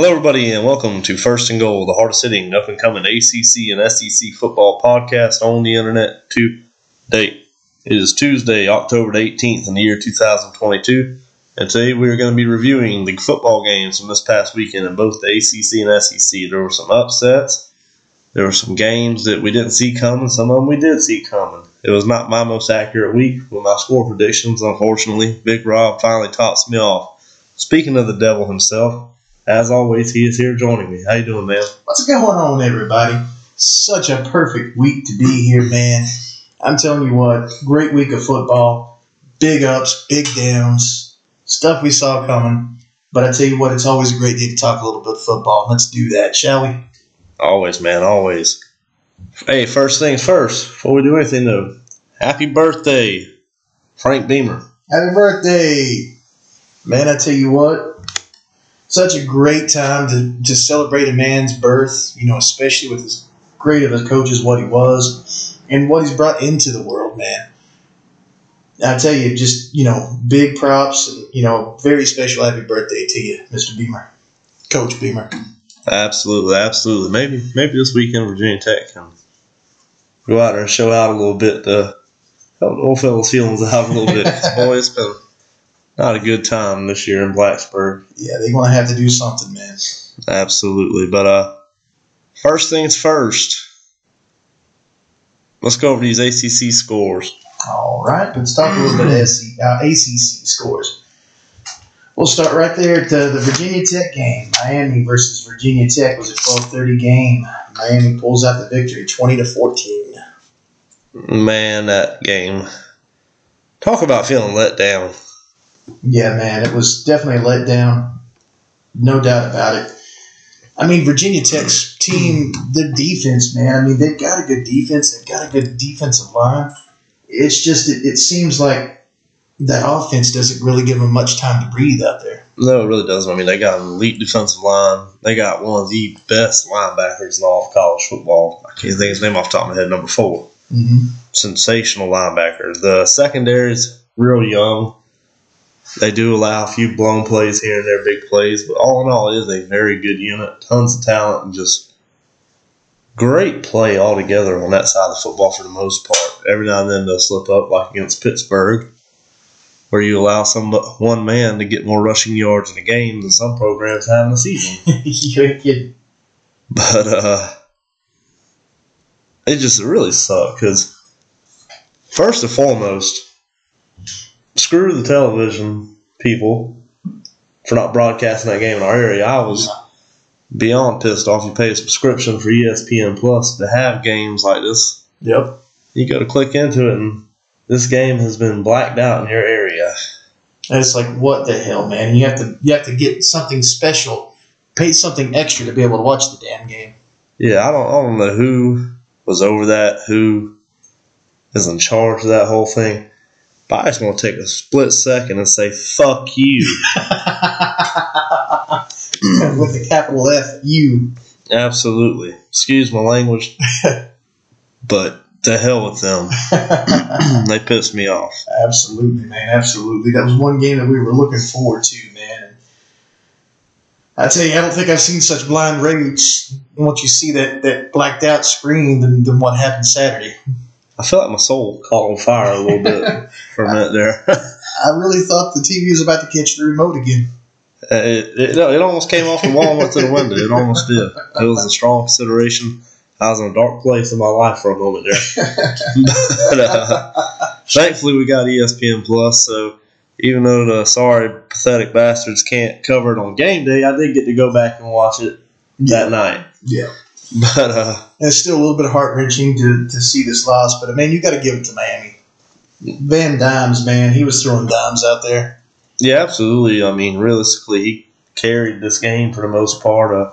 Hello, everybody, and welcome to First and Goal, the hardest hitting, up and coming ACC and SEC football podcast on the internet to date. It is Tuesday, October 18th in the year 2022, and today we are going to be reviewing the football games from this past weekend in both the ACC and SEC. There were some upsets, there were some games that we didn't see coming, some of them we did see coming. It was not my most accurate week with my score predictions, unfortunately. Big Rob finally tops me off. Speaking of the devil himself, as always, he is here joining me. How you doing, man? What's going on, everybody? Such a perfect week to be here, man. I'm telling you what, great week of football. Big ups, big downs, stuff we saw coming. But I tell you what, it's always a great day to talk a little bit of football. Let's do that, shall we? Always, man, always. Hey, first things first, before we do anything though, happy birthday, Frank Beamer. Happy birthday! Man, I tell you what, such a great time to, to celebrate a man's birth, you know, especially with as great of a coach as what he was and what he's brought into the world, man. I tell you, just, you know, big props and, you know, very special happy birthday to you, Mr. Beamer. Coach Beamer. Absolutely, absolutely. Maybe maybe this weekend Virginia Tech can go out there and show out a little bit to help the old fellas' feelings out a little bit. Boy, it's been not a good time this year in Blacksburg. Yeah, they're going to have to do something, man. Absolutely. But uh first things first. Let's go over these ACC scores. All right, let's talk a little bit SC, uh, ACC scores. We'll start right there at the, the Virginia Tech game. Miami versus Virginia Tech was a 12:30 game. Miami pulls out the victory, 20 to 14. Man, that game. Talk about feeling let down. Yeah, man, it was definitely a letdown. No doubt about it. I mean, Virginia Tech's team, the defense, man. I mean, they've got a good defense. They've got a good defensive line. It's just it, it seems like that offense doesn't really give them much time to breathe out there. No, it really doesn't. I mean, they got an elite defensive line. They got one of the best linebackers in all of college football. I can't think of his name off the top of my head. Number four, Mm-hmm. sensational linebacker. The secondary's real young. They do allow a few blown plays here and there, big plays, but all in all, it is a very good unit. Tons of talent and just great play altogether on that side of the football for the most part. Every now and then they'll slip up, like against Pittsburgh, where you allow some one man to get more rushing yards in a game than some programs have in a season. you ain't kidding. But uh, it just really sucked because first and foremost, screw the television people for not broadcasting that game in our area. I was beyond pissed off. You pay a subscription for ESPN Plus to have games like this. Yep. You go to click into it, and this game has been blacked out in your area. And it's like, what the hell, man? You have to you have to get something special, pay something extra to be able to watch the damn game. Yeah, I don't, I don't know who was over that, who is in charge of that whole thing. But I just want to take a split second and say, fuck you. With the capital F U. Absolutely. Excuse my language, but to hell with them. they pissed me off. Absolutely, man. Absolutely. That was one game that we were looking forward to, man. I tell you, I don't think I've seen such blind rage once you see that, that blacked out screen than, than what happened Saturday. I felt like my soul caught on fire a little bit for a minute there. I really thought the TV was about to catch the remote again. it, it, it almost came off the wall and went to the window. It almost did. It was a strong consideration. I was in a dark place in my life for a moment there. but uh, thankfully, we got ESPN Plus. So even though the sorry, pathetic bastards can't cover it on game day, I did get to go back and watch it that night. Yeah. But uh, it's still a little bit heart wrenching to, to see this loss, but man, you got to give it to Miami. Van Dimes, man, he was throwing dimes out there. yeah, absolutely. I mean, realistically, he carried this game for the most part. Uh,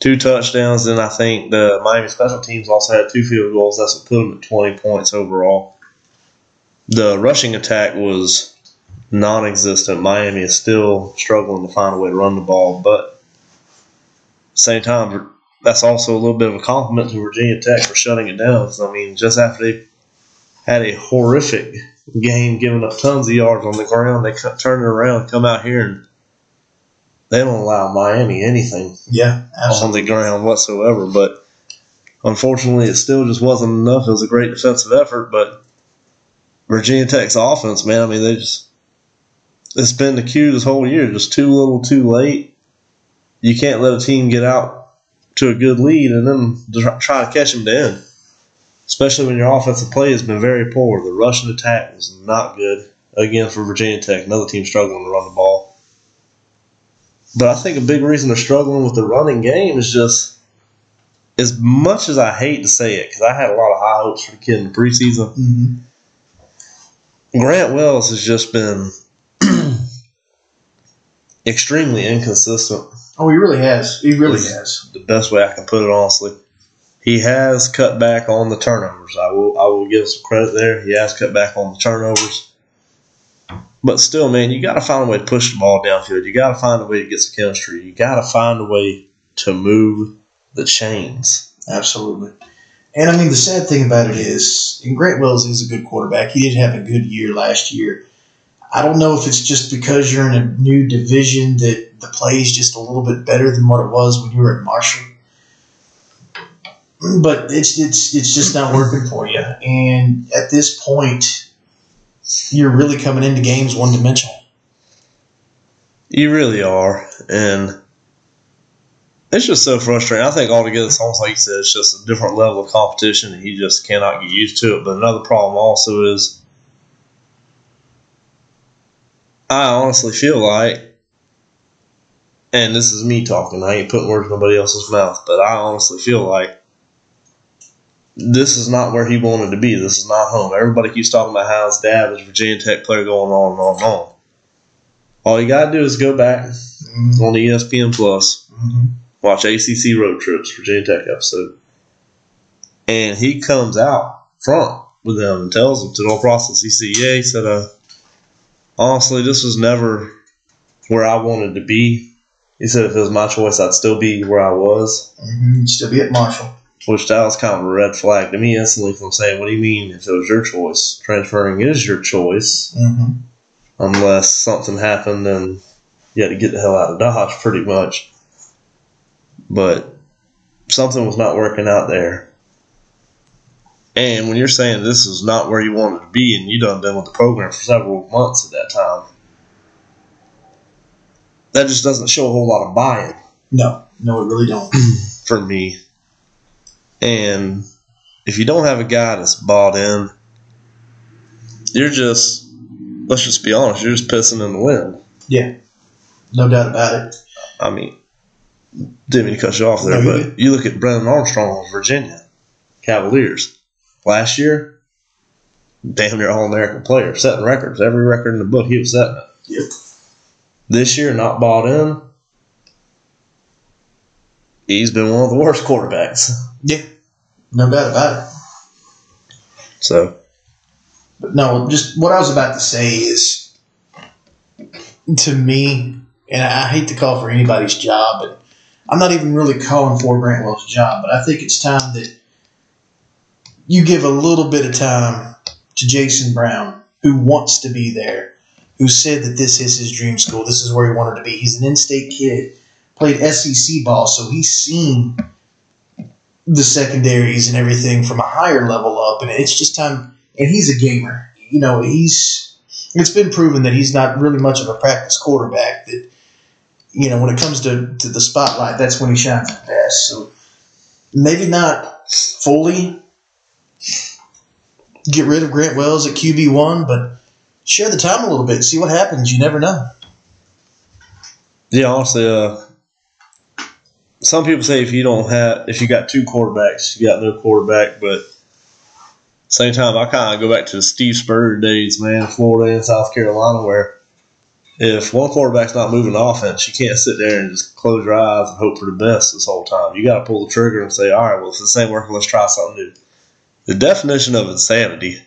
two touchdowns, and I think the Miami special teams also had two field goals. That's what put them at 20 points overall. The rushing attack was non existent. Miami is still struggling to find a way to run the ball, but same time, that's also a little bit of a compliment to Virginia Tech for shutting it down. I mean, just after they had a horrific game, giving up tons of yards on the ground, they cut, turned it around, come out here and they don't allow Miami anything Yeah, absolutely. on the ground whatsoever. But unfortunately, it still just wasn't enough. It was a great defensive effort, but Virginia Tech's offense, man, I mean, they just it's been the cue this whole year, just too little, too late. You can't let a team get out to a good lead and then try to catch them to end. Especially when your offensive play has been very poor. The rushing attack was not good. Again, for Virginia Tech, another team struggling to run the ball. But I think a big reason they're struggling with the running game is just as much as I hate to say it, because I had a lot of high hopes for the kid in the preseason. hmm Grant Wells has just been extremely inconsistent. Oh, he really has. He really has. The best way I can put it, honestly. He has cut back on the turnovers. I will I will give some credit there. He has cut back on the turnovers. But still, man, you got to find a way to push the ball downfield. You got to find a way to get some chemistry. You got to find a way to move the chains. Absolutely. And I mean, the sad thing about it is, and Grant Wells is a good quarterback. He did have a good year last year. I don't know if it's just because you're in a new division that the play is just a little bit better than what it was when you were at Marshall. But it's it's it's just not working for you. And at this point, you're really coming into games one dimensional. You really are, and it's just so frustrating. I think altogether, it's almost like you said, it's just a different level of competition, and you just cannot get used to it. But another problem also is, I honestly feel like, and this is me talking. I ain't putting words in nobody else's mouth, but I honestly feel like this is not where he wanted to be. This is not home. Everybody keeps talking about how his dad was a Virginia Tech player, going on and on and on. All you gotta do is go back Mm-hmm. on ESPN Plus, Mm-hmm. watch ACC Road Trips, Virginia Tech episode, and he comes out front with them and tells them to the whole process. He said, "Yeah," he said, uh, "Honestly, this was never where I wanted to be." He said, "If it was my choice, I'd still be where I was." Mm-hmm. You'd still be at Marshall. Which that was kind of a red flag to me instantly from saying, "What do you mean? If it was your choice, transferring is your choice, Mm-hmm. unless something happened and you had to get the hell out of Dodge, pretty much." But something was not working out there. And when you're saying this is not where you wanted to be, and you done been with the program for several months at that time, that just doesn't show a whole lot of buy-in No, no, it really don't. for me. And if you don't have a guy that's bought in, you're just let's just be honest, you're just pissing in the wind. Yeah, no doubt about it. I mean, didn't mean to cut you off there, No, but you look at Brennan Armstrong of Virginia Cavaliers last year, damn near All American player, setting records. Every record in the book he was setting. Yep. This year, not bought in. He's been one of the worst quarterbacks. Yeah, no doubt about it. So But no, just what I was about to say is, to me, and I hate to call for anybody's job, and I'm not even really calling for Grant Wells' job, but I think it's time that you give a little bit of time to Jason Brown, who wants to be there, who said that this is his dream school, this is where he wanted to be. He's an in-state kid, played SEC ball, so he's seen the secondaries and everything from a higher level up, and it's just time. And he's a gamer. You know, he's. It's been proven that he's not really much of a practice quarterback. That you know, when it comes to, to the spotlight, that's when he shines the best. So maybe not fully get rid of Grant Wells at QB one, but share the time a little bit, see what happens. You never know. yeah, honestly, uh, some people say if you don't have if you got two quarterbacks, you got no quarterback, but same time, I kind of go back to the Steve Spurrier days, man, Florida and South Carolina, where if one quarterback's not moving offense, you can't sit there and just close your eyes and hope for the best this whole time. You got to pull the trigger and say, all right, well, if this ain't working, let's try something new. The definition of insanity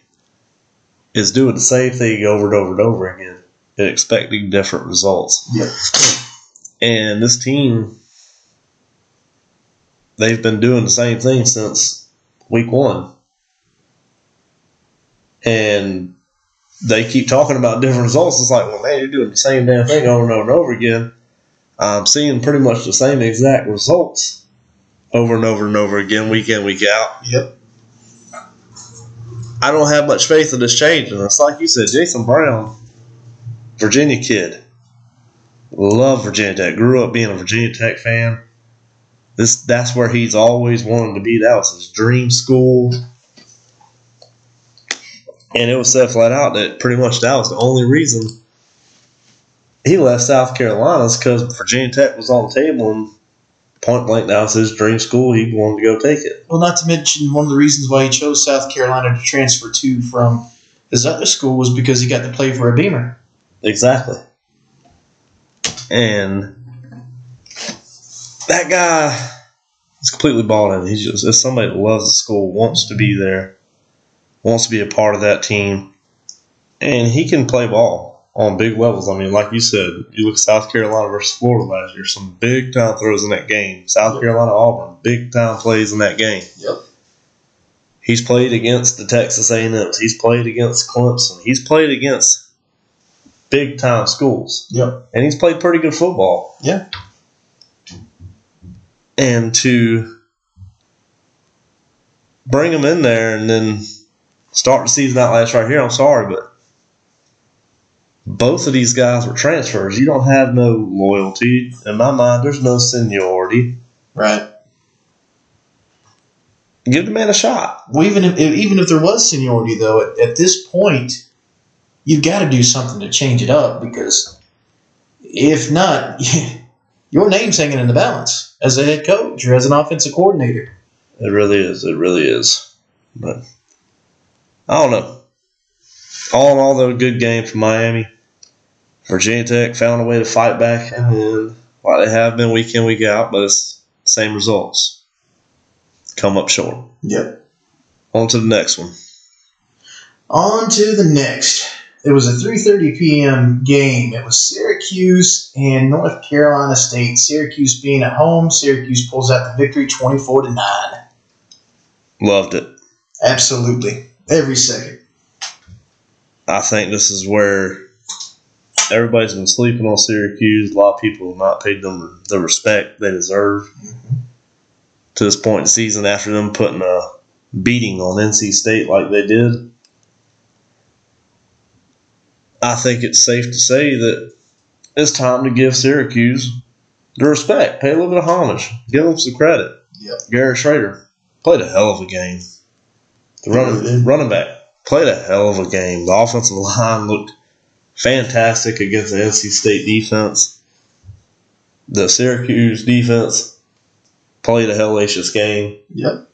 is doing the same thing over and over and over again and expecting different results. Yep. And this team, they've been doing the same thing since week one. And they keep talking about different results. It's like, well, man, you're doing the same damn thing over and over and over again. I'm seeing pretty much the same exact results over and over and over again, week in, week out. Yep. I don't have much faith in this changing. It's like you said, Jason Brown, Virginia kid. Love Virginia Tech. Grew up being a Virginia Tech fan. This that's where he's always wanted to be. That was his dream school. And it was said flat out that pretty much that was the only reason he left South Carolina because Virginia Tech was on the table and point blank that was his dream school. He wanted to go take it. Well, not to mention one of the reasons why he chose South Carolina to transfer to from his other school was because he got to play for a Beamer. Exactly. And that guy is completely bought in. He's just is somebody that loves the school, wants to be there, wants to be a part of that team, and he can play ball on big levels. I mean, like you said, you look at South Carolina versus Florida last year, some big time throws in that game. South Yep. Carolina Auburn, big time plays in that game. Yep. He's played against the Texas A&Ms. He's played against Clemson. He's played against big time schools Yep. and he's played pretty good football. Yeah. And to bring him in there and then start the season out last right here, I'm sorry, but both of these guys were transfers. You don't have no loyalty. In my mind, there's no seniority. Right. Give the man a shot. Well, even if even if there was seniority, though, at, at this point, you've got to do something to change it up because if not, your name's hanging in the balance as a head coach or as an offensive coordinator. It really is. It really is. But I don't know. All in all, though, good game for Miami. Virginia Tech found a way to fight back and then, like they have been week in, week out, but it's the same results. Come up short. Yep. On to the next one. On to the next. It was a 3:30 p.m. game. It was Syracuse and North Carolina State. Syracuse being at home, Syracuse pulls out the victory 24 to 9. Loved it. Absolutely. Every second. I think this is where everybody's been sleeping on Syracuse. A lot of people have not paid them the respect they deserve to this point in the season after them putting a beating on NC State like they did. I think it's safe to say that it's time to give Syracuse the respect, pay a little bit of homage, give them some credit. Yep. Garrett Shrader played a hell of a game. The running, running back played a hell of a game. The offensive line looked fantastic against the NC State defense. The Syracuse defense played a hellacious game. Yep.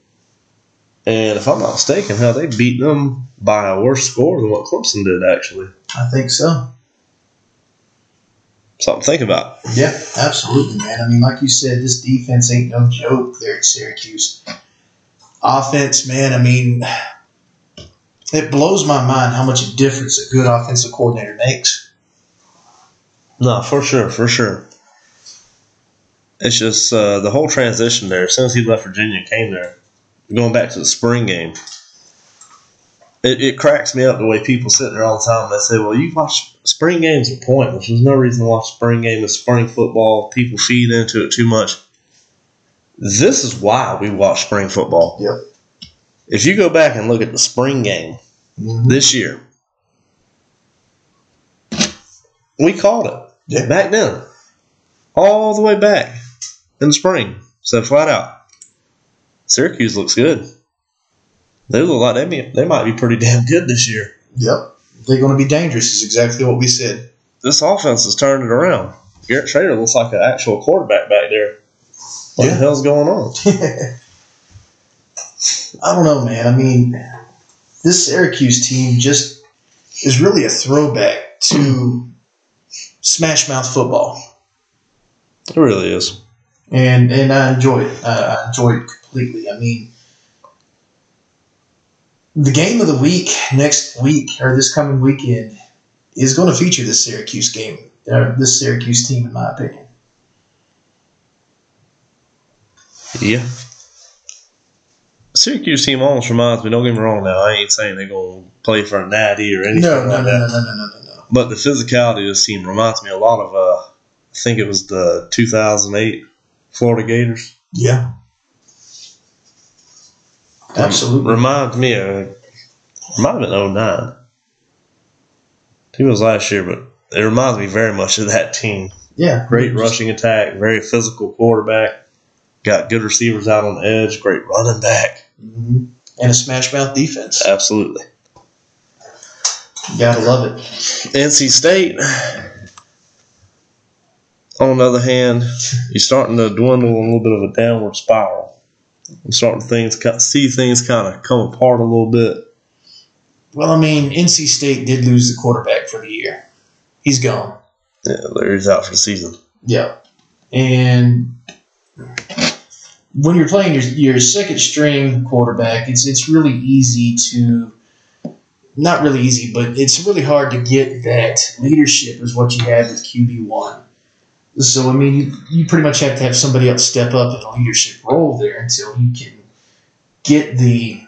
And if I'm not mistaken, how they beat them by a worse score than what Clemson did, actually. I think so. Something to think about. Yeah, absolutely, man. I mean, like you said, this defense ain't no joke there at Syracuse. Offense, man, I mean, it blows my mind how much a difference a good offensive coordinator makes. No, for sure, for sure. It's just uh, the whole transition there. As soon as he left Virginia and came there, going back to the spring game, it, it cracks me up the way people sit there all the time. And they say, well, you watch spring games are pointless. There's no reason to watch spring game. It's spring football. People feed into it too much. This is why we watch spring football. Yep. If you go back and look at the spring game Mm-hmm. this year, we called it Yeah. back then, all the way back in the spring. Said flat out, Syracuse looks good. They look like they they might be pretty damn good this year. Yep. They're going to be dangerous, is exactly what we said. This offense has turned it around. Garrett Shrader looks like an actual quarterback back there. What Yeah. the hell's going on? I don't know, man. I mean, this Syracuse team just is really a throwback to Smash Mouth football. It really is. and and I enjoy it. I, I enjoy it completely. I mean, the game of the week next week or this coming weekend is going to feature this Syracuse game, or this Syracuse team, in my opinion. Yeah. Syracuse team almost reminds me. Don't get me wrong. Now I ain't saying they're gonna play for a natty or anything No, no, like no, that. no, no, no, no, no, no. But the physicality of this team reminds me a lot of uh, I think it was the 2008 Florida Gators. Yeah. Absolutely. Reminds me of, it might have been 09. I think it was last year, but it reminds me very much of that team. Yeah. Great rushing attack, very physical quarterback, got good receivers out on the edge, great running back. Hmm And a smash mouth defense. Absolutely. You gotta love it. NC State, on the other hand, you're starting to dwindle in a little bit of a downward spiral. I'm starting to things see things kind of come apart a little bit. Well, I mean, NC State did lose the quarterback for the year. He's gone. Yeah, Leary's out for the season. Yeah. And when you're playing your, your second string quarterback, it's it's really easy to not really easy, but it's really hard to get that leadership is what you have with QB one. So I mean, you, you pretty much have to have somebody else step up in a leadership role there until you can get the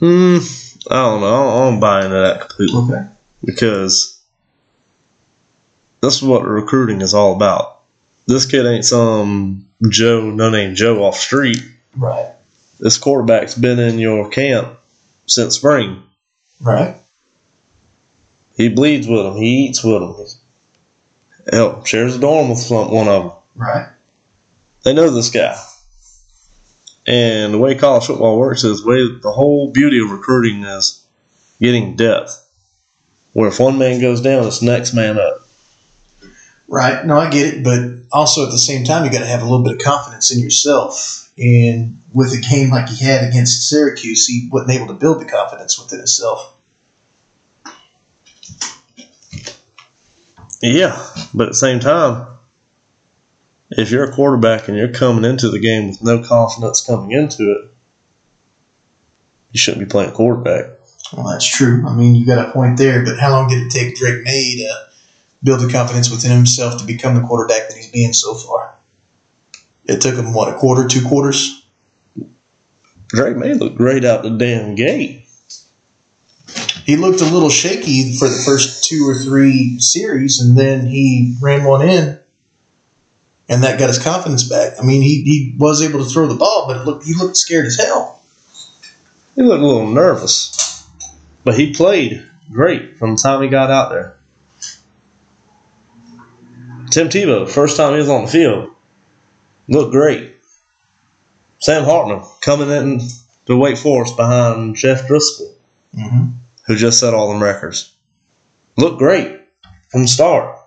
Mm, I don't know. I don't, buy into that completely okay. because that's what recruiting is all about. This kid ain't some Joe, no name Joe off street. Right. This quarterback's been in your camp since spring. Right. He bleeds with them. He eats with them. Hell, shares a dorm with some, one of them. Right. They know this guy. And the way college football works is the way the whole beauty of recruiting is getting depth. Where if one man goes down, it's next man up. Right. No, I get it, but also at the same time, you got to have a little bit of confidence in yourself. And with a game like he had against Syracuse, he wasn't able to build the confidence within himself. Yeah, but at the same time, if you're a quarterback and you're coming into the game with no confidence coming into it, you shouldn't be playing quarterback. Well, that's true. I mean, you got a point there, but how long did it take Drake Maye to build the confidence within himself to become the quarterback that he's been so far? It took him, what, a quarter, two quarters? Drake Maye looked great out the damn gate. He looked a little shaky for the first two or three series, and then he ran one in, and that got his confidence back. I mean, he, he was able to throw the ball, but it looked, he looked scared as hell. He looked a little nervous, but he played great from the time he got out there. Tim Tebow, first time he was on the field, looked great. Sam Hartman coming in to Wake Forest behind Jeff Driscoll, Mm-hmm. who just set all them records, looked great from the start.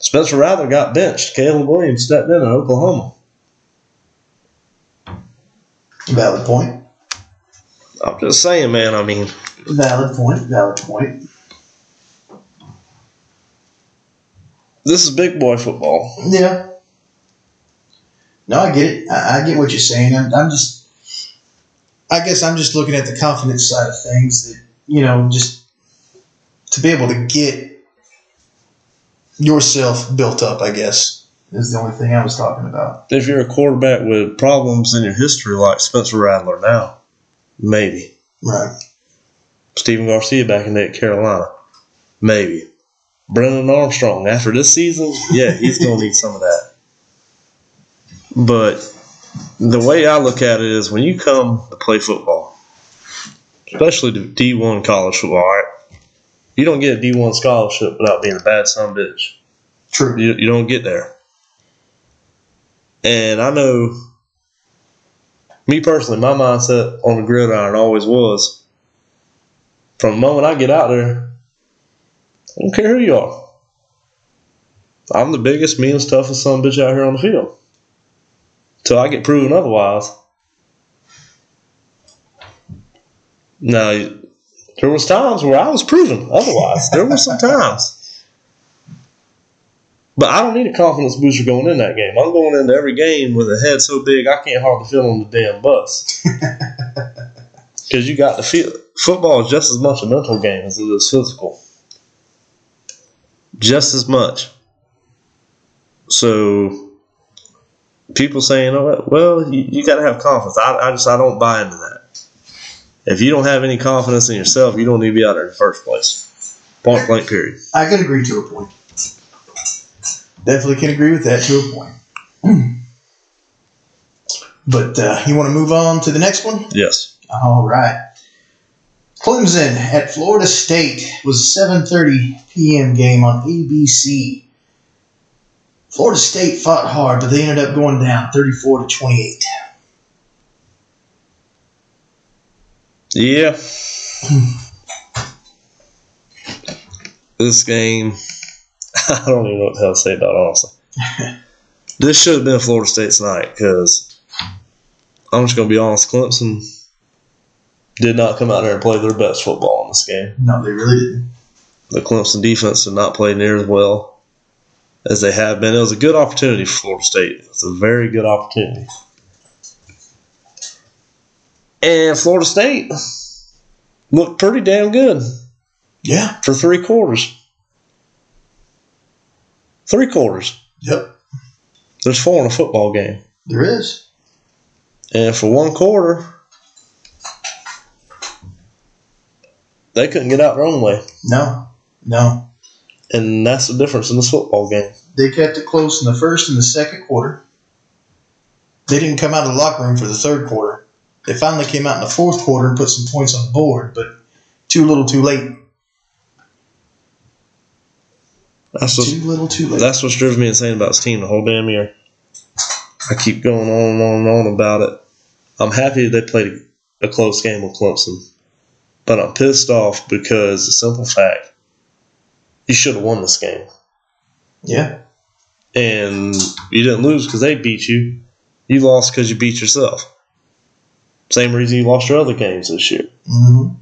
Spencer Rattler got benched. Caleb Williams stepped in at Oklahoma. Valid point. I'm just saying, man. I mean, Valid point. Valid point. This is big boy football. Yeah. No, I get it. I, I get what you're saying. I'm, I'm just, I guess I'm just looking at the confidence side of things that, you know, just to be able to get yourself built up, I guess, is the only thing I was talking about. If you're a quarterback with problems in your history like Spencer Rattler now, maybe. Right. Stephen Garcia back in day at Carolina, maybe. Brennan Armstrong after this season, yeah, he's going to need some of that. But the way I look at it is when you come to play football, especially the D1 college football, right? You don't get a D1 scholarship without being a bad son of a bitch. True. You, you don't get there. And I know, me personally, my mindset on the gridiron always was from the moment I get out there, I don't care who you are. I'm the biggest, meanest, toughest son of a bitch out here on the field. Till I get proven otherwise. Now, there was times where I was proven otherwise. there were some times. But I don't need a confidence booster going in that game. I'm going into every game with a head so big I can't hardly fit on the damn bus. Because you got to feel football is just as much a mental game as it is physical. Just as much. So people saying, "Oh, well, you, you got to have confidence." I, I just I don't buy into that. If you don't have any confidence in yourself, you don't need to be out there in the first place. Point blank period. I can agree to a point. Definitely can agree with that to a point. But uh, you want to move on to the next one? Yes. All right. Clemson at Florida State was a 7:30 p.m. game on ABC. Florida State fought hard, but they ended up going down 34 to 28. Yeah. this game, I don't even know what the hell to say about it, honestly. this should have been Florida State's night because I'm just going to be honest. Clemson did not come out there and play their best football in this game. No, they really didn't. The Clemson defense did not play near as well as they have been. It was a good opportunity for Florida State. It's a very good opportunity. And Florida State looked pretty damn good Yeah. for three quarters. Three quarters. Yep. There's four in a football game. There is. And for one quarter, they couldn't get out their own way. No. No. And that's the difference in this football game. They kept it close in the first and the second quarter. They didn't come out of the locker room for the third quarter. They finally came out in the fourth quarter and put some points on the board, but too little, too late. That's what, Too little, too late. that's what's driven me insane about this team the whole damn year. I keep going on and on and on about it. I'm happy they played a close game with Clemson, but I'm pissed off because the simple fact you should have won this game. Yeah. and you didn't lose because they beat you. You lost because you beat yourself. Same reason you lost your other games this year. Mm-hmm.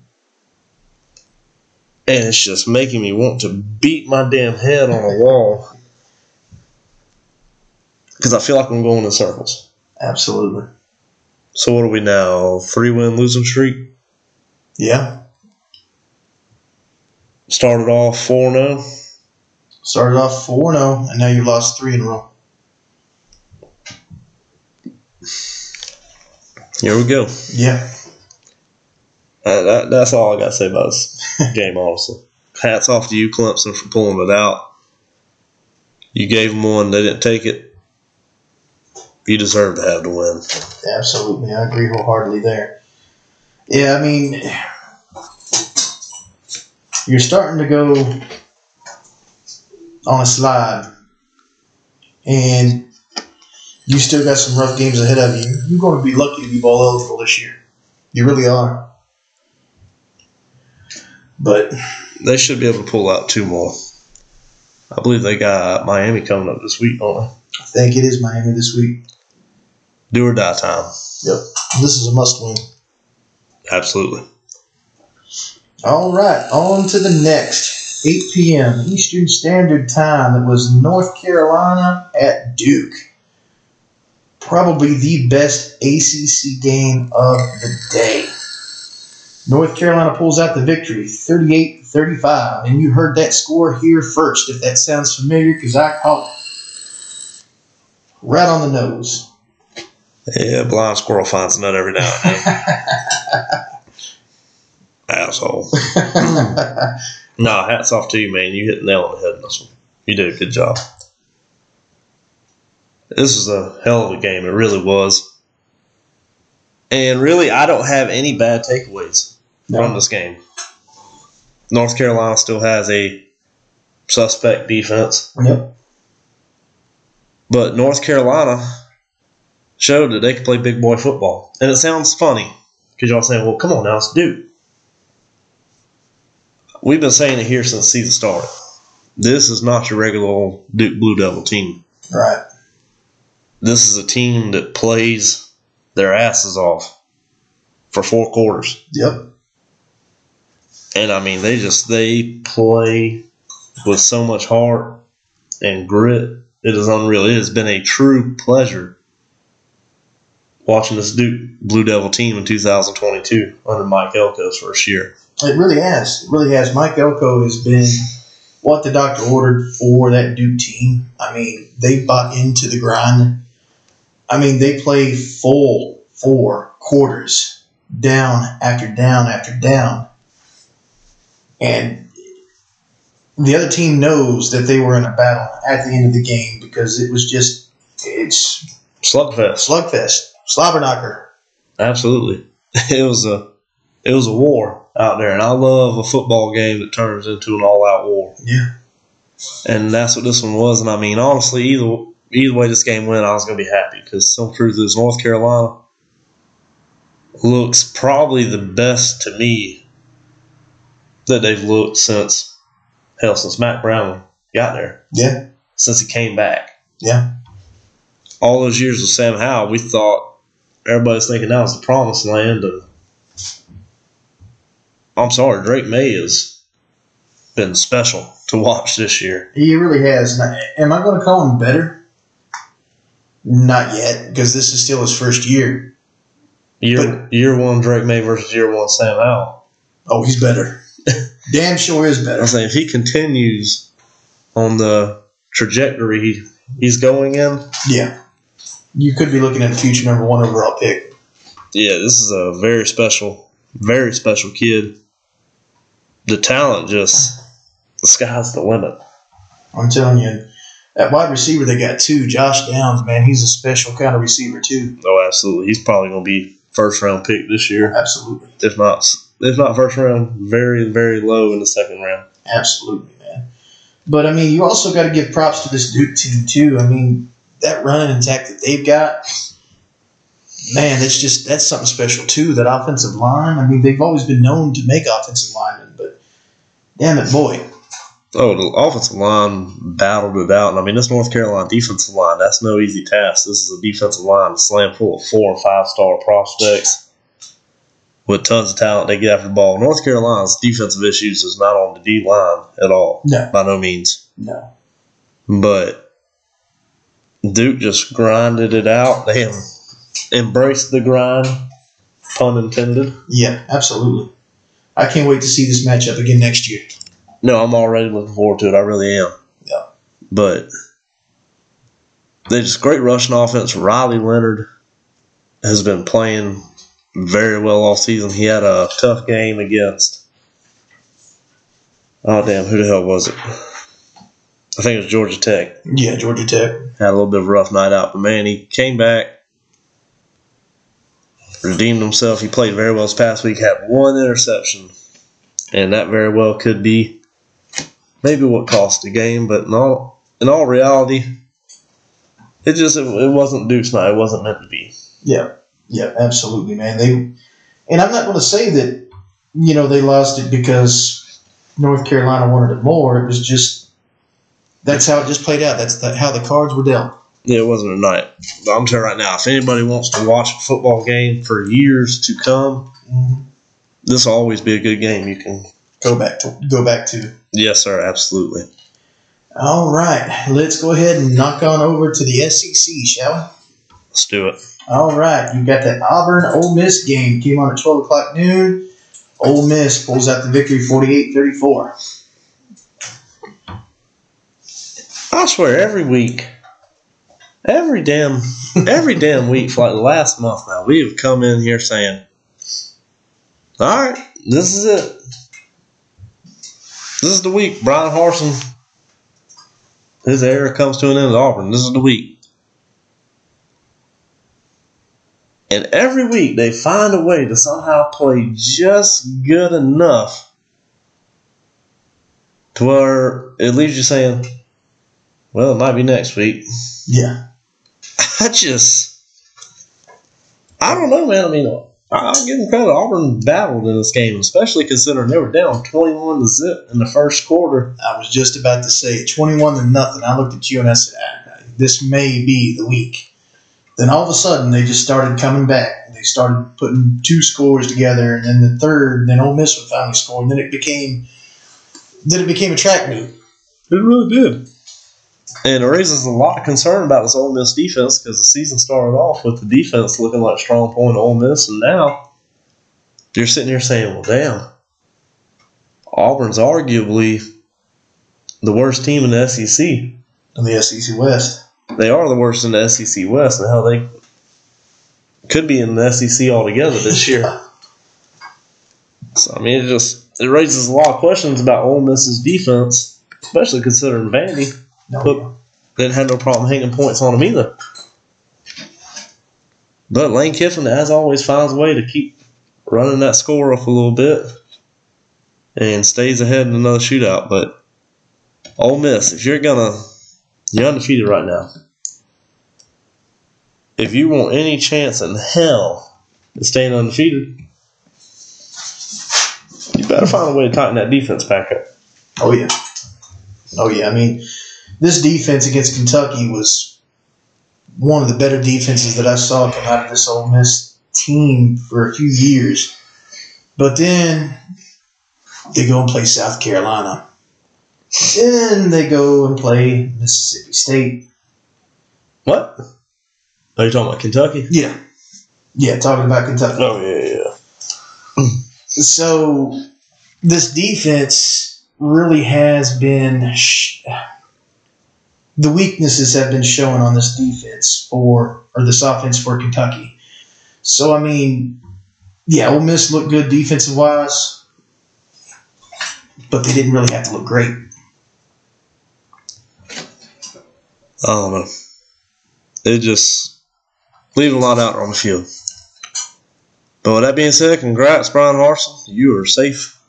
And it's just making me want to beat my damn head on a wall because I feel like I'm going in circles. Absolutely. So what are we now? Three win losing streak. Yeah. Started off four oh. 0. Started off 4 0, and now you lost three in a row. Here we go. Yeah. Uh, that, that's all I got to say about this game, honestly. Hats off to you, Clemson, for pulling it out. You gave them one, they didn't take it. You deserve to have the win. Absolutely. I agree wholeheartedly there. Yeah, I mean, you're starting to go on a slide, and you still got some rough games ahead of you. You're going to be lucky to be bowl eligible this year. You really are. But They should be able to pull out two more. I believe they got Miami coming up this week, don't they? I think it is Miami this week. Do or die time. Yep. This is a must win. Absolutely. All right, on to the next. 8 p.m. Eastern Standard Time. It was North Carolina at Duke. Probably the best ACC game of the day. North Carolina pulls out the victory 38 35. And you heard that score here first, if that sounds familiar, because I caught it right on the nose. Yeah, blind squirrel finds a nut every now and then. Asshole. No, hats off to you, man. You hit the nail on the head in this one. You did a good job. This was a hell of a game. It really was. And really, I don't have any bad takeaways from this game. North Carolina still has a suspect defense, Yep. but North Carolina showed that they could play big boy football. And it sounds funny because y'all saying, well, come on now, it's Duke. We've been saying it here since season started. This is not your regular old Duke Blue Devil team. Right. This is a team that plays their asses off for four quarters. Yep. And I mean, they just they play with so much heart and grit. It is unreal. It has been a true pleasure watching this Duke Blue Devil team in 2022 under Mike Elko's first year. It really has. It really has. Mike Elko has been what the doctor ordered for that Duke team. I mean, they bought into the grind. I mean, they play full four quarters, down after down after down. And the other team knows that they were in a battle at the end of the game because it was just it's Slugfest. slugfest, slobber knocker. Absolutely. It was a it was a war out there, and I love a football game that turns into an all out war. Yeah. And that's what this one was. And I mean, honestly, either either way this game went, I was gonna be happy because some truth is North Carolina looks probably the best to me that they've looked since hell since Mack Brown got there. Yeah. Since he came back. Yeah. All those years with Sam Howell, we thought everybody's thinking that was the promised land and I'm sorry, Drake Maye has been special to watch this year. He really has. Now, am I going to call him better? Not yet, because this is still his first year. Year year one Drake Maye versus year one Sam Howell. Oh, he's better. Damn sure is better. I'm saying if he continues on the trajectory he, he's going in, Yeah. You could be looking at a future number one overall pick. yeah, this is a very special, very special kid. The talent just the sky's the limit. I'm telling you. At wide receiver, they got two. Josh Downs, man, he's a special kind of receiver, too. Oh, absolutely. He's probably going to be first round pick this year, Absolutely. if not if not first round, very very low in the second round. Absolutely, man. But, I mean, you also got to give props to this Duke team, too. I mean, that running attack that they've got, man, that's just, that's something special, too. That offensive line, I mean, they've always been known to make offensive linemen, damn it, boy. Oh, the offensive line battled it out. And I mean, this North Carolina defensive line, that's no easy task. This is a defensive line slam full of four and five star prospects with tons of talent. They get after the ball. North Carolina's defensive issues is not on the D line at all, No, by no means. no. But Duke just grinded it out. They embraced the grind, pun intended. Yeah, absolutely. I can't wait to see this matchup again next year. No, I'm already looking forward to it. I really am. Yeah. But they just great rushing offense. Riley Leonard has been playing very well all season. He had a tough game against. Oh damn! Who the hell was it? I think it was Georgia Tech. Yeah, Georgia Tech. Had a little bit of a rough night out, but man, he came back, redeemed himself. He played very well this past week. Had one interception, and that very well could be maybe what cost the game. But in all in all reality, it just it, it wasn't Duke's night. It wasn't meant to be. Yeah, yeah, absolutely, man. They, and I'm not going to say that, you know, they lost it because North Carolina wanted it more. It was just that's how it just played out. That's the, how the cards were dealt. Yeah, it wasn't a night. But I'm telling you right now, if anybody wants to watch a football game for years to come, Mhm. this will always be a good game. You can, Go back to go back to. yes, sir, absolutely. All right, let's go ahead and knock on over to the SEC, shall we? Let's do it. All right, you got that Auburn Ole Miss game came on at 12 o'clock noon. Ole Miss pulls out the victory 48-34. I swear, every week, every damn, every damn week for like the last month now, we have come in here saying, "All right, this is it. This is the week." Bryan Harsin, his era comes to an end at Auburn. This is the week, and every week they find a way to somehow play just good enough to where it leaves you saying. Well, it might be next week. Yeah, I just, I don't know, man. I mean, I'll give them credit. Auburn battled in this game, especially considering they were down twenty-one to zip in the first quarter. I was just about to say 21 to nothing. I looked at you and I said, ah, this may be the week. Then all of a sudden, they just started coming back. They started putting two scores together, and then the third, and then Ole Miss would finally score, and then it became, then it became a track meet. It really did. And it raises a lot of concern about this Ole Miss defense because the season started off with the defense looking like strong point Ole Miss, and now you're sitting here saying, "Well, damn, Auburn's arguably the worst team in the SEC." in the SEC West. They are the worst in the SEC West, and how they could be in the SEC altogether this year. So I mean, it just it raises a lot of questions about Ole Miss's defense especially considering Vandy No, Put- didn't have no problem hanging points on them either. But Lane Kiffin, as always, finds a way to keep running that score up a little bit and stays ahead in another shootout. But Ole Miss, if you're gonna, you're undefeated right now. If you want any chance in hell of staying undefeated, you better find a way to tighten that defense back up. Oh yeah. Oh yeah. I mean, this defense against Kentucky was one of the better defenses that I saw come out of this Ole Miss team for a few years. But then they go and play South Carolina. Then they go and play Mississippi State. What? Are you talking about Kentucky? Yeah. Yeah, talking about Kentucky. Oh yeah, yeah. So this defense really has been sh- the weaknesses have been shown on this defense for or this offense for Kentucky. So I mean, yeah, Ole Miss looked good defensive wise, but they didn't really have to look great. I don't know. It just leave a lot out on the field. But with that being said, congrats, Bryan Harsin. You are safe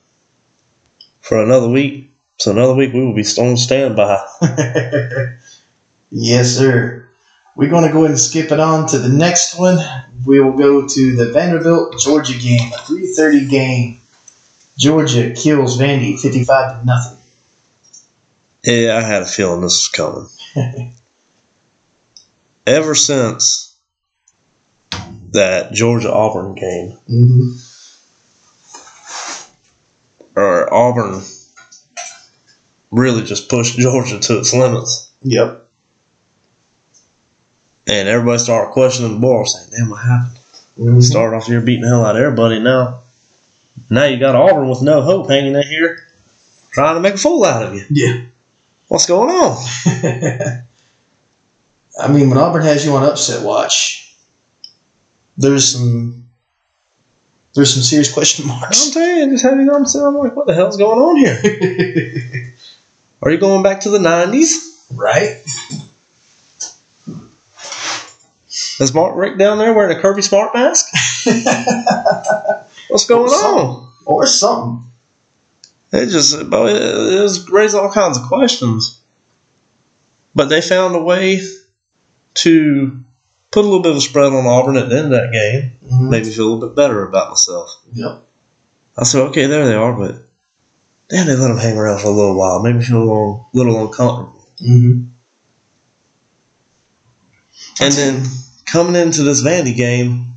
for another week. So another week we will be on standby. yes, sir. We're going to go ahead and skip it on to the next one. We will go to the Vanderbilt Georgia game, a 3:30 game. Georgia kills Vandy 55 to nothing. Yeah, I had a feeling this was coming. Ever since that Georgia Auburn game, mm-hmm. or Auburn really just pushed Georgia to its limits. Yep. And everybody started questioning the ball, saying, damn, what happened? Mhm. Start off here beating the hell out of everybody. Now, now you got Auburn with no hope hanging in here, trying to make a fool out of you. Yeah. What's going on? I mean, when Auburn has you on upset watch, there's some there's some serious question marks. I'm telling you, just you. I'm. I'm like, what the hell's going on here? Are you going back to the '90s? right? Is Mark Richt down there wearing a Kirby Smart mask? What's going on? or something. It just, it, was raising all kinds of questions. But they found a way to put a little bit of a spread on Auburn at the end of that game. Mhm. Made me feel a little bit better about myself. Yep. I said, okay, there they are, but damn, they let him hang around for a little while. Made me feel a little, little uncomfortable. hmm And then coming into this Vandy game,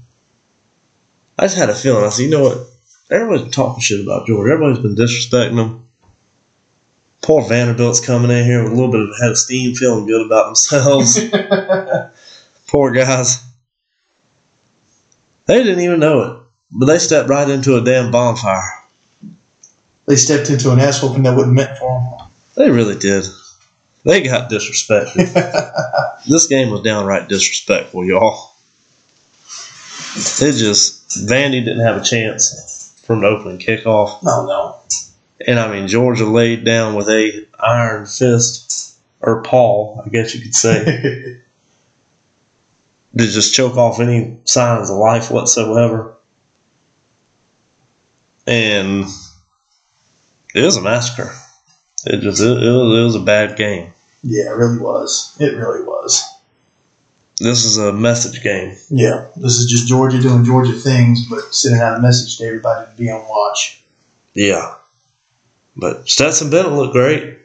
I just had a feeling. I said, you know what? Everybody's talking shit about Georgia. Everybody's been disrespecting them. Poor Vanderbilt's coming in here with a little bit of a head of steam, feeling good about themselves. Poor guys. They didn't even know it, but they stepped right into a damn bonfire. They stepped into an ass whooping that wasn't meant for them. They really did. They got disrespected. this game was downright disrespectful, y'all. It just Vandy didn't have a chance from the opening kickoff, no, no. and I mean Georgia laid down with a iron fist or paw, I guess you could say, to just choke off any signs of life whatsoever. And it was a massacre. It just it, it, was, it was a bad game. yeah, it really was. It really was. This is a message game. Yeah, this is just Georgia doing Georgia things, but sending out a message to everybody to be on watch. Yeah. But Stetson Bennett looked great.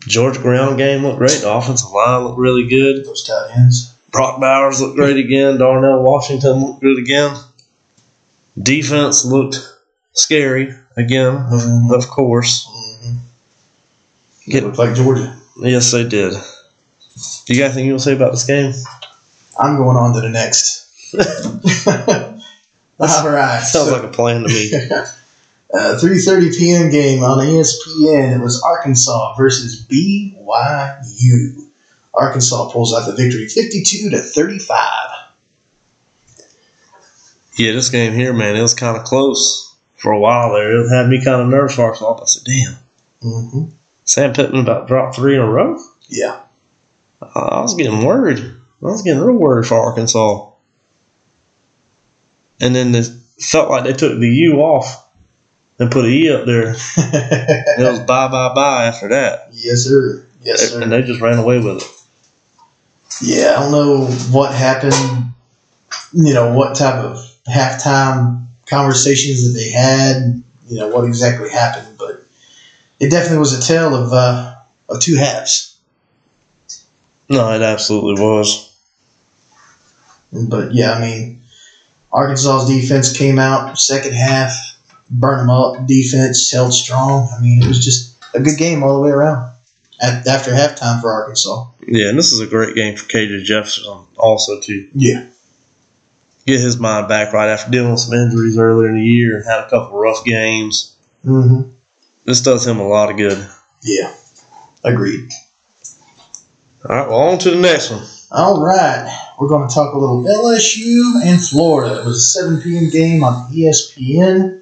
Georgia ground game looked great. The offensive line looked really good. Those tight ends. Brock Bowers looked great again. Darnell Washington looked good again. Defense looked scary again, of, Mhm. of course. Mm-hmm. Get- It looked like Georgia. Yes, they did. Do You got anything you want to say about this game? I'm going on to the next. All right. Sounds so- like a plan to me. Uh, 3:30 p.m. game on ESPN. It was Arkansas versus BYU. Arkansas pulls out the victory, 52 to 35. Yeah, this game here, man, it was kind of close for a while there. It had me kind of nervous for I said, damn. Mm-hmm. Sam Pittman about dropped three in a row. Yeah. I I was getting worried. I was getting real worried for Arkansas. And then it felt like they took the U off and put a E up there. It was bye bye bye after that. yes, sir. Yes, sir. And they just ran away with it. Yeah, I don't know what happened. You know what type of halftime conversations that they had. You know what exactly happened, but it definitely was a tale of uh, of two halves. No, it absolutely was. But yeah, I mean, Arkansas's defense came out second half, burned them up. Defense held strong. I mean, it was just a good game all the way around. At, after halftime for Arkansas. Yeah, and this is a great game for KJ Jefferson also too. Yeah. Get his mind back right after dealing with some injuries earlier in the year and had a couple rough games. Mm-hmm. This does him a lot of good. Yeah. Agreed. All right, well, on to the next one. All right, we're going to talk a little LSU and Florida. It was a 7 p.m. game on ESPN.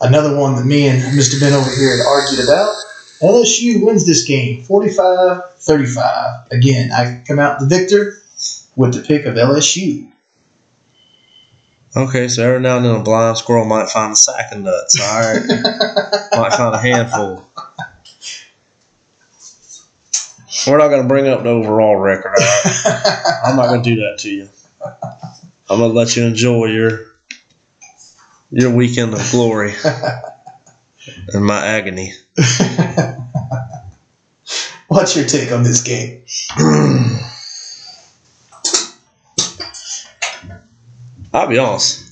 Another one that me and Mr. Ben over here had argued about. LSU wins this game 45 35. Again, I come out the victor with the pick of LSU. Okay, so every now and then a blind squirrel might find a sack of nuts. All right, might find a handful. We're not going to bring up the overall record. All right? I'm not going to do that to you. I'm going to let you enjoy your your weekend of glory and my agony. What's your take on this game? I'll be honest.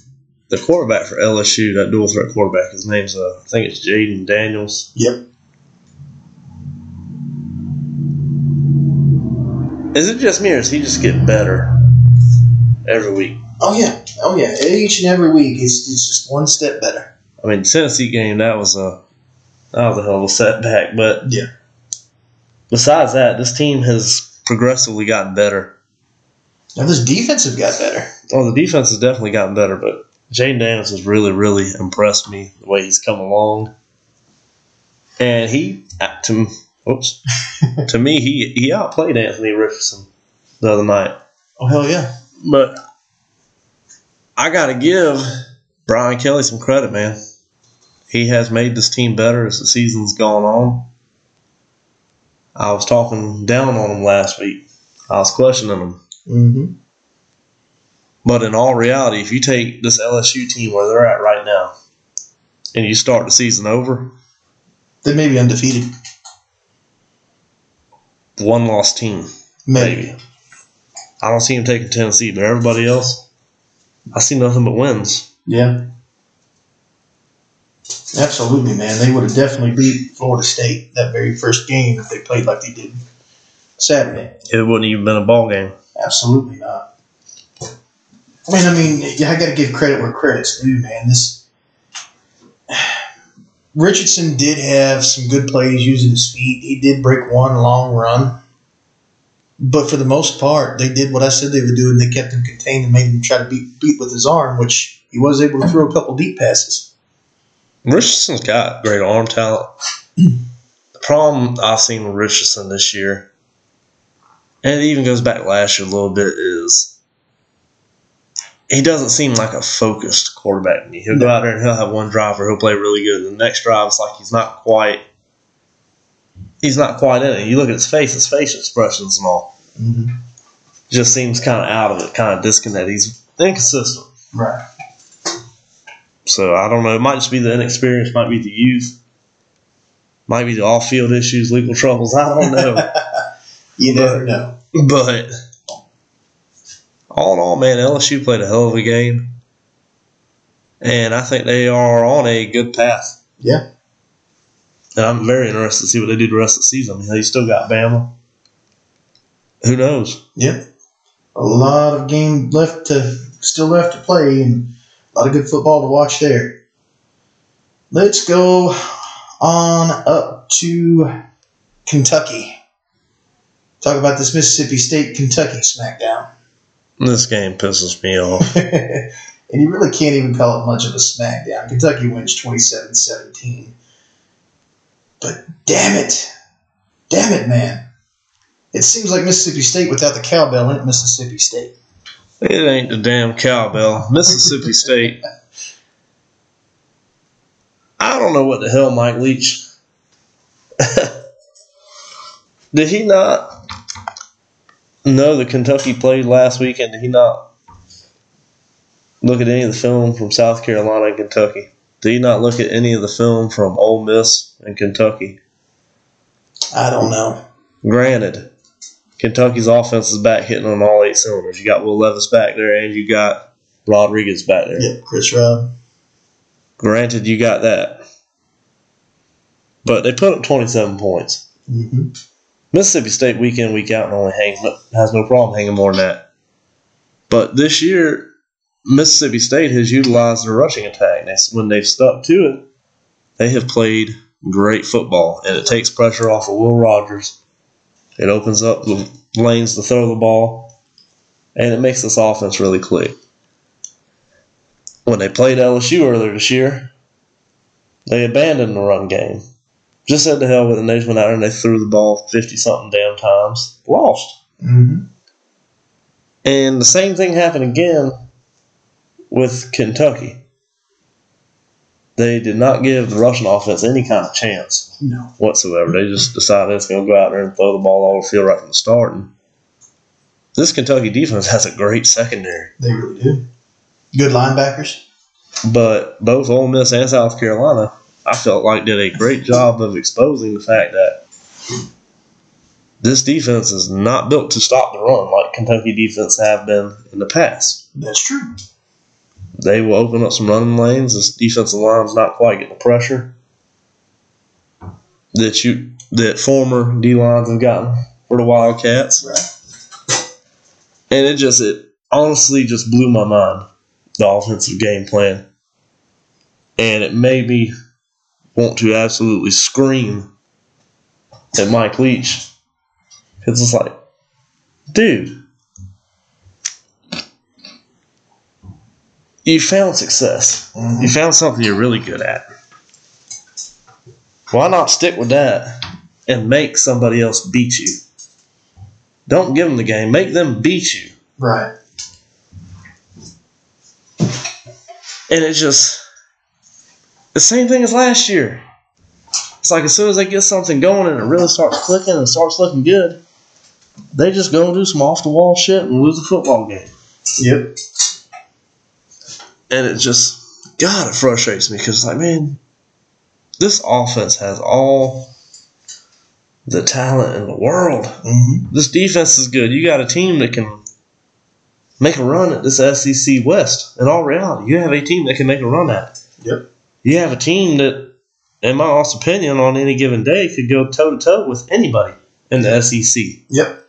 The quarterback for LSU, that dual threat quarterback, his name's uh, I think it's Jayden Daniels. Yep. Is it just me, or is he just getting better every week? Oh yeah, oh yeah. Each and every week, it's, it's just one step better. I mean, Tennessee game that was a that was a hell of a setback. But Yeah. besides that, this team has progressively gotten better. Now this defense have got better. Oh, the defense has definitely gotten better, but Jayden Daniels has really, really impressed me the way he's come along. And he, uh, to oops, to me, he he outplayed Anthony Richardson the other night. Oh hell yeah. But I got to give Brian Kelly some credit, man. He has made this team better as the season's gone on. I was talking down on him last week. I was questioning him. Mm-hmm. But in all reality, if you take this LSU team where they're at right now and you start the season over, They may be undefeated. one lost team, Maybe. maybe. I don't see him taking Tennessee, but everybody else, I see nothing but wins. Yeah. Absolutely, man. They would have definitely beat Florida State that very first game if they played like they did Saturday. It wouldn't even been a ball game. Absolutely not. I mean, I mean, I got to give credit where credit's due, man. This Richardson did have some good plays using his feet. He did break one long run, but for the most part, they did what I said they would do, and they kept him contained and made him try to beat beat with his arm, which he was able to throw a couple deep passes. Richardson's got great arm talent. the problem I've seen with Richardson this year, and it even goes back last year a little bit, is he doesn't seem like a focused quarterback to me. He'll go out there and he'll have one drive where he'll play really good, and the next drive it's like he's not quite he's not quite in it. You look at his face, his facial expressions and all. Mm-hmm. Just seems kind of out of it, kind of disconnected. He's inconsistent. Right. So I don't know. It might just be the inexperience, might be the youth, might be the off field issues, legal troubles. I don't know. You never know. But all in all, man, LSU played a hell of a game. And I think they are on a good path. Yeah. And I'm very interested to see what they do the rest of the season. I mean, they still got Bama. Who knows? Yep. A lot of game left to still left to play and a lot of good football to watch there. Let's go on up to Kentucky. Talk about this Mississippi State Kentucky smackdown. This game pisses me off. and you really can't even call it much of a smackdown. Kentucky wins 27 17. But damn it, damn it, man! It seems like Mississippi State without the cowbell ain't Mississippi State. It ain't the damn cowbell. Mississippi State. I don't know what the hell Mike Leach. Did he not know the Kentucky played last weekend? Did he not look at any of the film from South Carolina and Kentucky? Did he not look at any of the film from Ole Miss and Kentucky? I don't know. Granted, Kentucky's offense is back hitting on all eight cylinders. You got Will Levis back there, and you got Rodriguez back there. Yep, Chris Rob. Granted, you got that. But they put up 27 points. Mm-hmm. Mississippi State week in, week out, and only hangs, has no problem hanging more than that. But this year, Mississippi State has utilized their rushing attack. And when they've stuck to it, they have played great football. And it takes pressure off of Will Rogers. It opens up the lanes to throw the ball. And it makes this offense really click. When they played LSU earlier this year, they abandoned the run game. Just said to hell with it. And they went out there and they threw the ball 50 something damn times. Lost. Mm-hmm. And the same thing happened again with Kentucky. They did not give the rushing offense any kind of chance No. whatsoever. They just decided it's going to go out there and throw the ball all over the field right from the start. And this Kentucky defense has a great secondary, They really do. Good linebackers. but both Ole Miss and South Carolina, I felt like did a great job of exposing the fact that this defense is not built to stop the run like Kentucky defense have been in the past. That's true. they will open up some running lanes. This defensive line's not quite getting the pressure that you that former D lines have gotten for the Wildcats, Right. and it just it honestly just blew my mind the offensive game plan, and it made me want to absolutely scream at Mike Leach It's just like, dude. You found success. You found something you're really good at. Why not stick with that and make somebody else beat you? Don't give them the game. Make them beat you. Right. And it's just the same thing as last year. It's like as soon as they get something going and it really starts clicking and starts looking good, they just go and do some off the wall shit and lose the football game. Yep. And it just, God, it frustrates me because, like, man, this offense has all the talent in the world. Mm-hmm. This defense is good. You got a team that can make a run at this SEC West. In all reality, you have a team that can make a run at it. Yep. You have a team that, in my honest opinion, on any given day could go toe to toe with anybody in the SEC. Yep.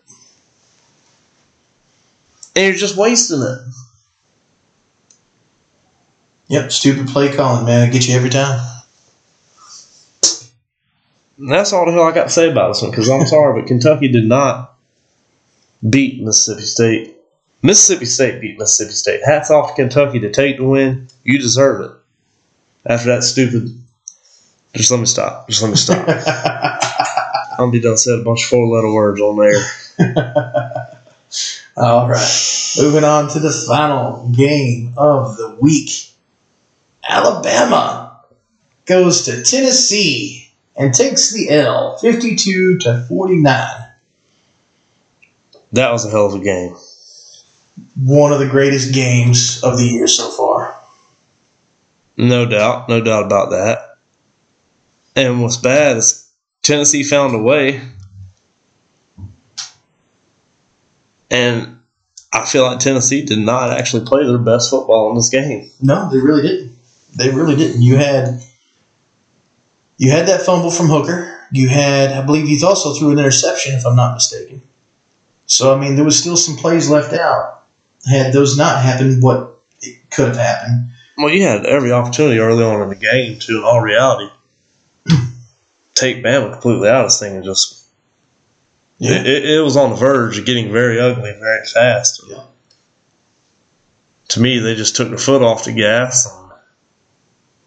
And you're just wasting it. Yep. Stupid play calling, man. I get you every time. And that's all the hell I got to say about this one because I'm sorry, but Kentucky did not beat Mississippi State. Mississippi State beat Mississippi State. Hats off to Kentucky to take the win. You deserve it. After that stupid. Just let me stop. Just let me stop. I'm gonna be done said a bunch of four letter words on there. All right. Moving on to the final game of the week. Alabama goes to Tennessee and takes the L 52 to 49. That was a hell of a game. One of the greatest games of the year so far. No doubt. No doubt about that. And what's bad is Tennessee found a way. And I feel like Tennessee did not actually play their best football in this game. No, they really didn't. They really didn't. You had you had that fumble from Hooker. You had, I believe, he also threw an interception, if I'm not mistaken. So I mean, there was still some plays left out. Had those not happened, what it could have happened. Well, you had every opportunity early on in the game to, in all reality, take Bama completely out of this thing and just. It, it, it was on the verge of getting very ugly very fast. Yeah. To me, they just took their foot off the gas. And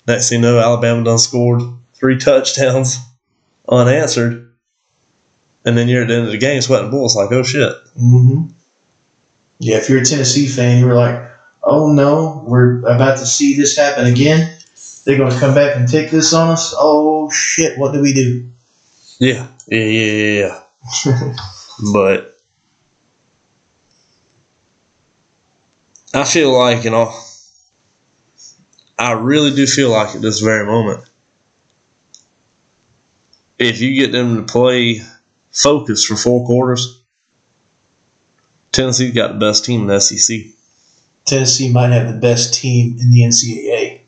next thing you know, Alabama done scored three touchdowns unanswered, and then you're at the end of the game sweating bullets like, oh shit. hmm Yeah, if you're a Tennessee fan, you're like, oh no, we're about to see this happen again. They're going to come back and take this on us. Oh shit, what do we do? Yeah, yeah, yeah, yeah, yeah. but I feel like you know, I really do feel like at this very moment, if you get them to play focus for four quarters, Tennessee's got the best team in the SEC. Tennessee might have the best team in the NCAA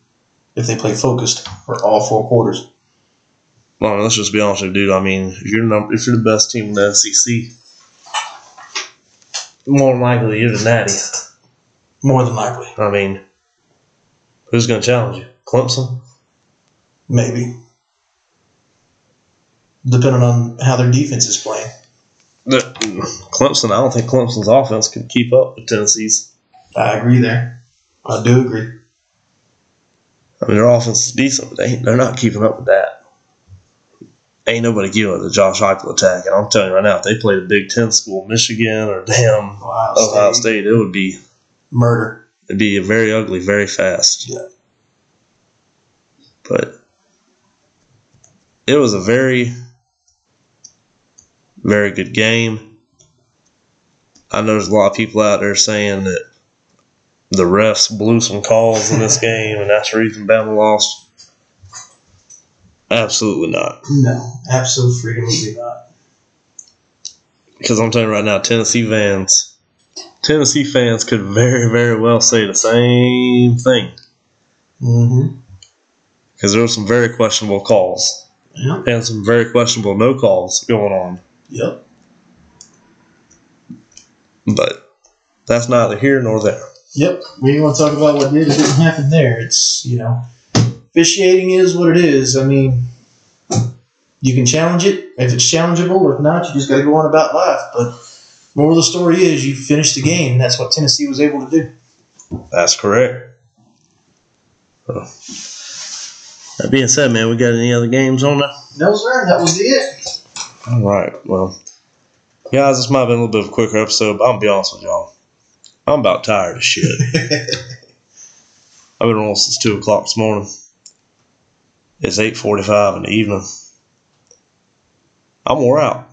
if they play focused for all four quarters. Well, I mean, let's just be honest with you, dude. I mean, if you're number, if you're the best team in the SEC, more than likely you're the natty. More than likely, I mean, who's going to challenge you? Clemson? maybe. Depending on how their defense is playing. The, Clemson. I don't think Clemson's offense can keep up with Tennessee's. I agree there. I do agree. I mean, their offense is decent, but they, they're not keeping up with that. Ain't nobody giving up the Josh Heupel attack. And I'm telling you right now, if they played a Big Ten school, Michigan or damn Ohio Ohio State. State, it would be Murder. it'd be very ugly, very fast. Yeah. But it was a very, very good game. I know there's a lot of people out there saying that the refs blew some calls in this game and that's the reason Bama lost. Absolutely not. No, absolutely not. Because I'm telling you right now, Tennessee fans, Tennessee fans could very, very well say the same thing. Mm-hmm. Because there were some very questionable calls Yep. and some very questionable no calls going on. Yep. But that's neither here nor there. Yep. We want to talk about what did didn't happen there. It's you know, officiating is what it is. I mean, you can challenge it if it's challengeable. If not, you just got to go on about life. But moral of the story is, you finished the game. That's what Tennessee was able to do. That's correct. That being said, man, we got any other games on there? No, sir. That was it. All right. Well, guys, this might have been a little bit of a quicker episode, but I'm gonna be honest with y'all. I'm about tired of shit. I've been on since two o'clock this morning. It's eight forty-five in the evening. I'm wore out.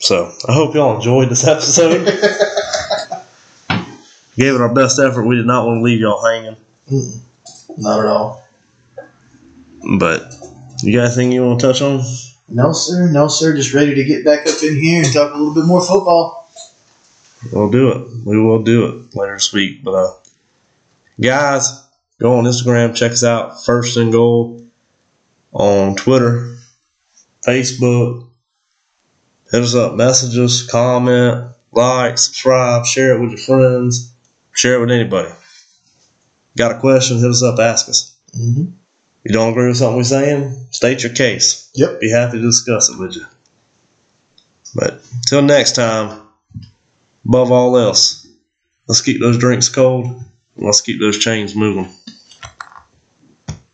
So I hope y'all enjoyed this episode. Gave it our best effort. We did not want to leave y'all hanging. Mm-mm. Not at all. But you got anything you want to touch on? No, sir. No, sir. Just ready to get back up in here and talk a little bit more football. We'll do it. We will do it later this week. But uh, guys, go on Instagram, check us out. First and goal on Twitter, Facebook. Hit us up, message us, comment, like, subscribe, share it with your friends, share it with anybody. Got a question? Hit us up, ask us. Mm-hmm. You don't agree with something we're saying? State your case. Yep. Be happy to discuss it with you. But till next time, above all else, let's keep those drinks cold and let's keep those chains moving.